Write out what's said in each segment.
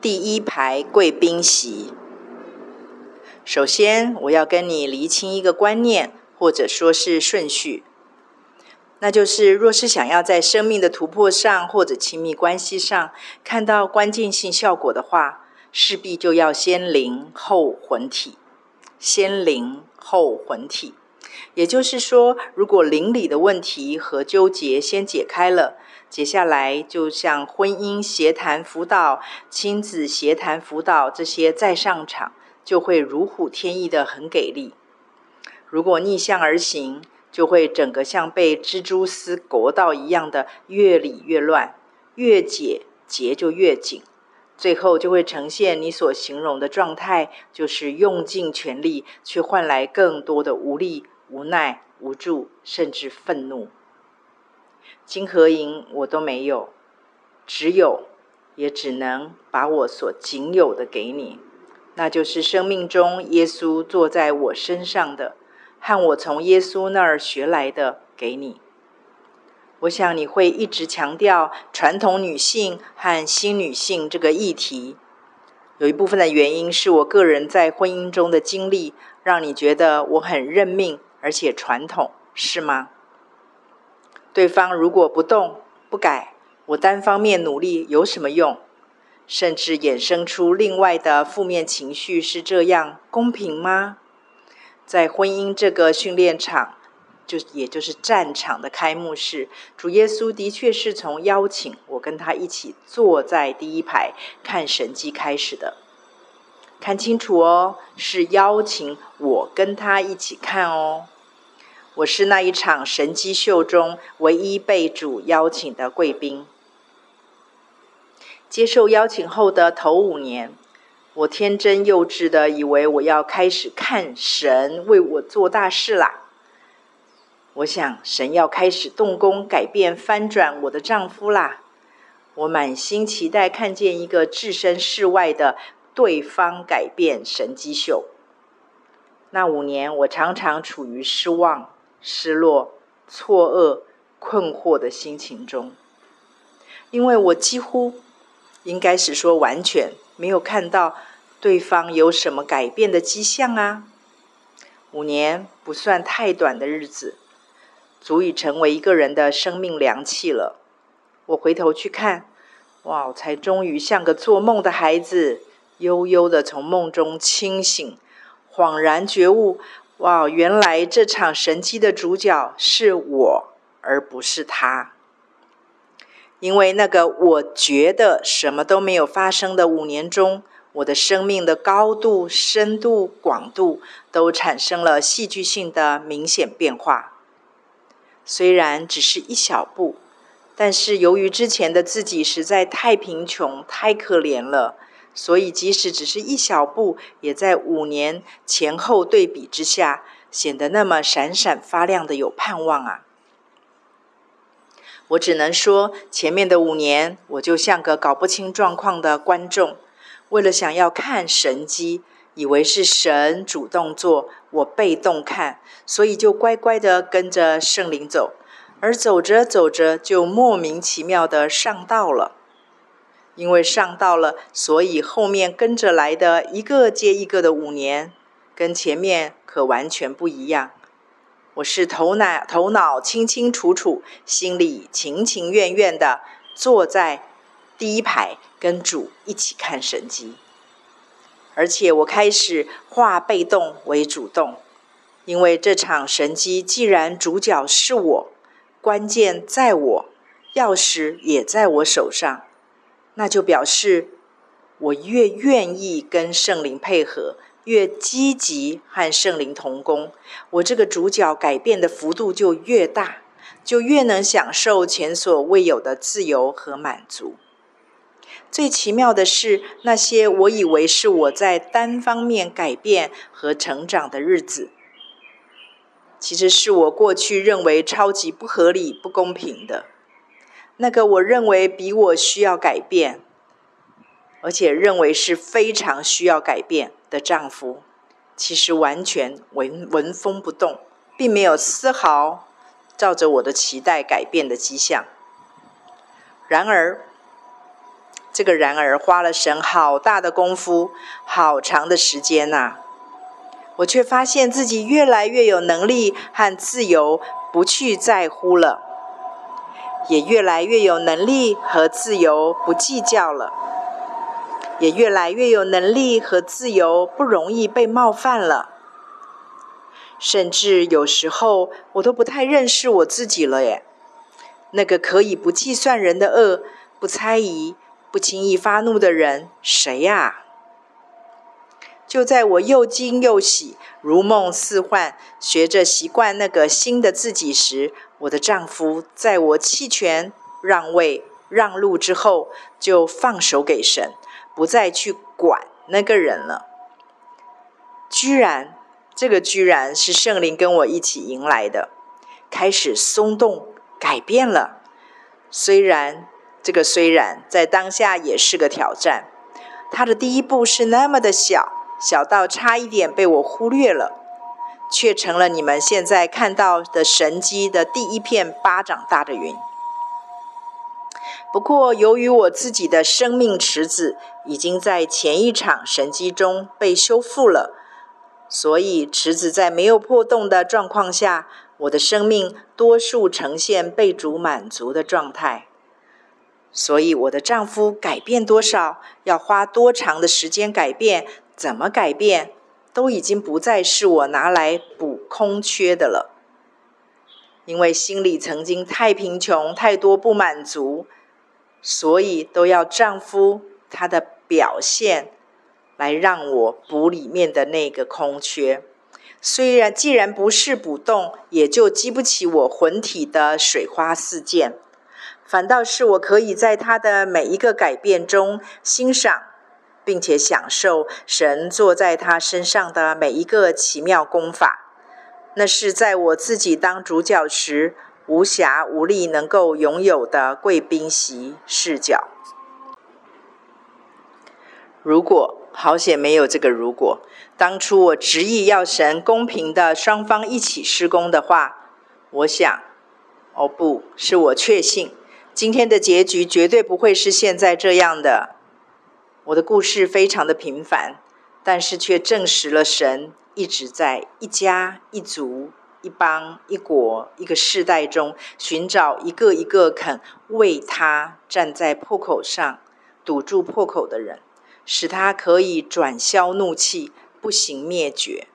第一排贵宾席。首先，我要跟你厘清一个观念，或者说是顺序，那就是：若是想要在生命的突破上，或者亲密关系上看到关键性效果的话，势必就要先灵后魂体。先灵后魂体，也就是说，如果灵里的问题和纠结先解开了。接下来，就像婚姻协谈辅导、亲子协谈辅导这些再上场，就会如虎添翼的很给力。如果逆向而行，就会整个像被蜘蛛丝裹到一样的越理越乱，越解结就越紧，最后就会呈现你所形容的状态，就是用尽全力，去换来更多的无力、无奈、无助，甚至愤怒。金和银我都没有，只有，也只能把我所仅有的给你，那就是生命中耶稣坐在我身上的，和我从耶稣那儿学来的给你。我想你会一直强调传统女性和新女性这个议题，有一部分的原因是我个人在婚姻中的经历，让你觉得我很认命而且传统，是吗？对方如果不动不改，我单方面努力有什么用？甚至衍生出另外的负面情绪，是这样公平吗？在婚姻这个训练场，就也就是战场的开幕式，主耶稣的确是从邀请我跟他一起坐在第一排看神迹开始的。看清楚哦，是邀请我跟他一起看哦。我是那一场神迹秀中唯一被主邀请的贵宾。接受邀请后的头五年，我天真幼稚的以为我要开始看神为我做大事啦。我想神要开始动工改变翻转我的丈夫啦。我满心期待看见一个置身事外的对方改变神迹秀。那五年，我常常处于失望。失落、错愕、困惑的心情中，因为我几乎应该是说完全没有看到对方有什么改变的迹象啊。五年不算太短的日子，足以成为一个人的生命良器了。我回头去看，哇，才终于像个做梦的孩子，悠悠的从梦中清醒，恍然觉悟。哇！原来这场神迹的主角是我，而不是他。因为那个我觉得什么都没有发生的五年中，我的生命的高度、深度、广度都产生了戏剧性的明显变化。虽然只是一小步，但是由于之前的自己实在太贫穷、太可怜了。所以，即使只是一小步，也在五年前后对比之下，显得那么闪闪发亮的有盼望啊！我只能说，前面的五年，我就像个搞不清状况的观众，为了想要看神迹，以为是神主动做，我被动看，所以就乖乖的跟着圣灵走，而走着走着，就莫名其妙的上道了。因为上道了，所以后面跟着来的一个接一个的五年，跟前面可完全不一样。我是头脑头脑清清楚楚，心里情情愿愿的坐在第一排，跟主一起看神机。而且我开始化被动为主动，因为这场神机既然主角是我，关键在我，钥匙也在我手上。那就表示，我越愿意跟圣灵配合，越积极和圣灵同工，我这个主角改变的幅度就越大，就越能享受前所未有的自由和满足。最奇妙的是，那些我以为是我在单方面改变和成长的日子，其实是我过去认为超级不合理、不公平的。那个我认为比我需要改变，而且认为是非常需要改变的丈夫，其实完全纹纹风不动，并没有丝毫照着我的期待改变的迹象。然而，这个然而花了神好大的功夫，好长的时间呐、我却发现自己越来越有能力和自由，不去在乎了，也越来越有能力和自由不计较了，也越来越有能力和自由不容易被冒犯了，甚至有时候我都不太认识我自己了耶，那个可以不计算人的恶，不猜疑。不轻易发怒的人，谁呀？就在我又惊又喜、如梦似幻，学着习惯那个新的自己时，我的丈夫在我弃权、让位、让路之后，就放手给神，不再去管那个人了。居然，这个居然是圣灵跟我一起迎来的，开始松动、改变了。虽然。这个虽然在当下也是个挑战，他的第一步是那么的小，小到差一点被我忽略了，却成了你们现在看到的神机的第一片巴掌大的云。不过，由于我自己的生命池子已经在前一场神机中被修复了，所以池子在没有破洞的状况下，我的生命多数呈现被主满足的状态。所以，我的丈夫改变多少，要花多长的时间改变，怎么改变，都已经不再是我拿来补空缺的了。因为心里曾经太贫穷，太多不满足，所以都要丈夫他的表现来让我补里面的那个空缺。虽然既然不是补洞，也就激不起我魂体的水花四溅。反倒是我可以在他的每一个改变中欣赏，并且享受神坐在他身上的每一个奇妙功法。那是在我自己当主角时无暇无力能够拥有的贵宾席视角。如果好险没有这个如果，当初我执意要神公平的双方一起施工的话，我想，哦不是我确信。今天的结局绝对不会是现在这样的。我的故事非常的平凡，但是却证实了神一直在一家、一族、一邦、一国、一个世代中寻找一个一个肯为他站在破口上堵住破口的人，使他可以转消怒气，不行灭绝，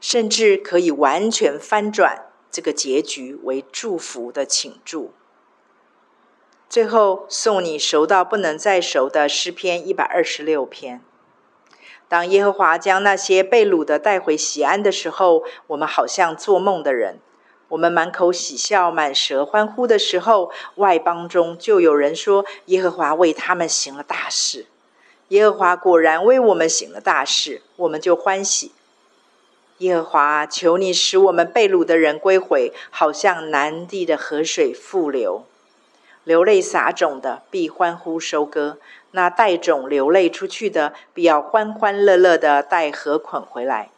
甚至可以完全翻转这个结局为祝福的请注。最后送你熟到不能再熟的诗篇一百二十六篇。当耶和华将那些被掳的带回西安的时候，我们好像做梦的人。我们满口喜笑、满舌欢呼的时候，外邦中就有人说：耶和华为他们行了大事。耶和华果然为我们行了大事，我们就欢喜。耶和华，求你使我们被掳的人归回，好像南地的河水复流。流泪撒种的必欢呼收割，那带种流泪出去的必要欢欢乐乐的带禾捆回来。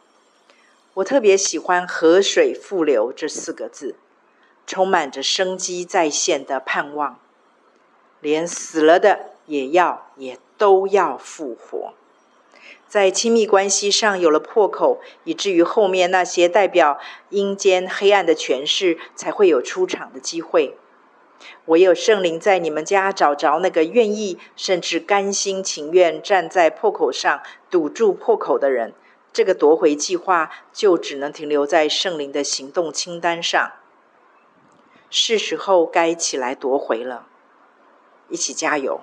我特别喜欢“河水复流”这四个字，充满着生机再现的盼望，连死了的也要也都要复活。在亲密关系上有了破口，以至于后面那些代表阴间黑暗的权势才会有出场的机会。唯有圣灵在你们家找着那个愿意甚至甘心情愿站在破口上堵住破口的人，这个夺回计划就只能停留在圣灵的行动清单上。是时候该起来夺回了，一起加油！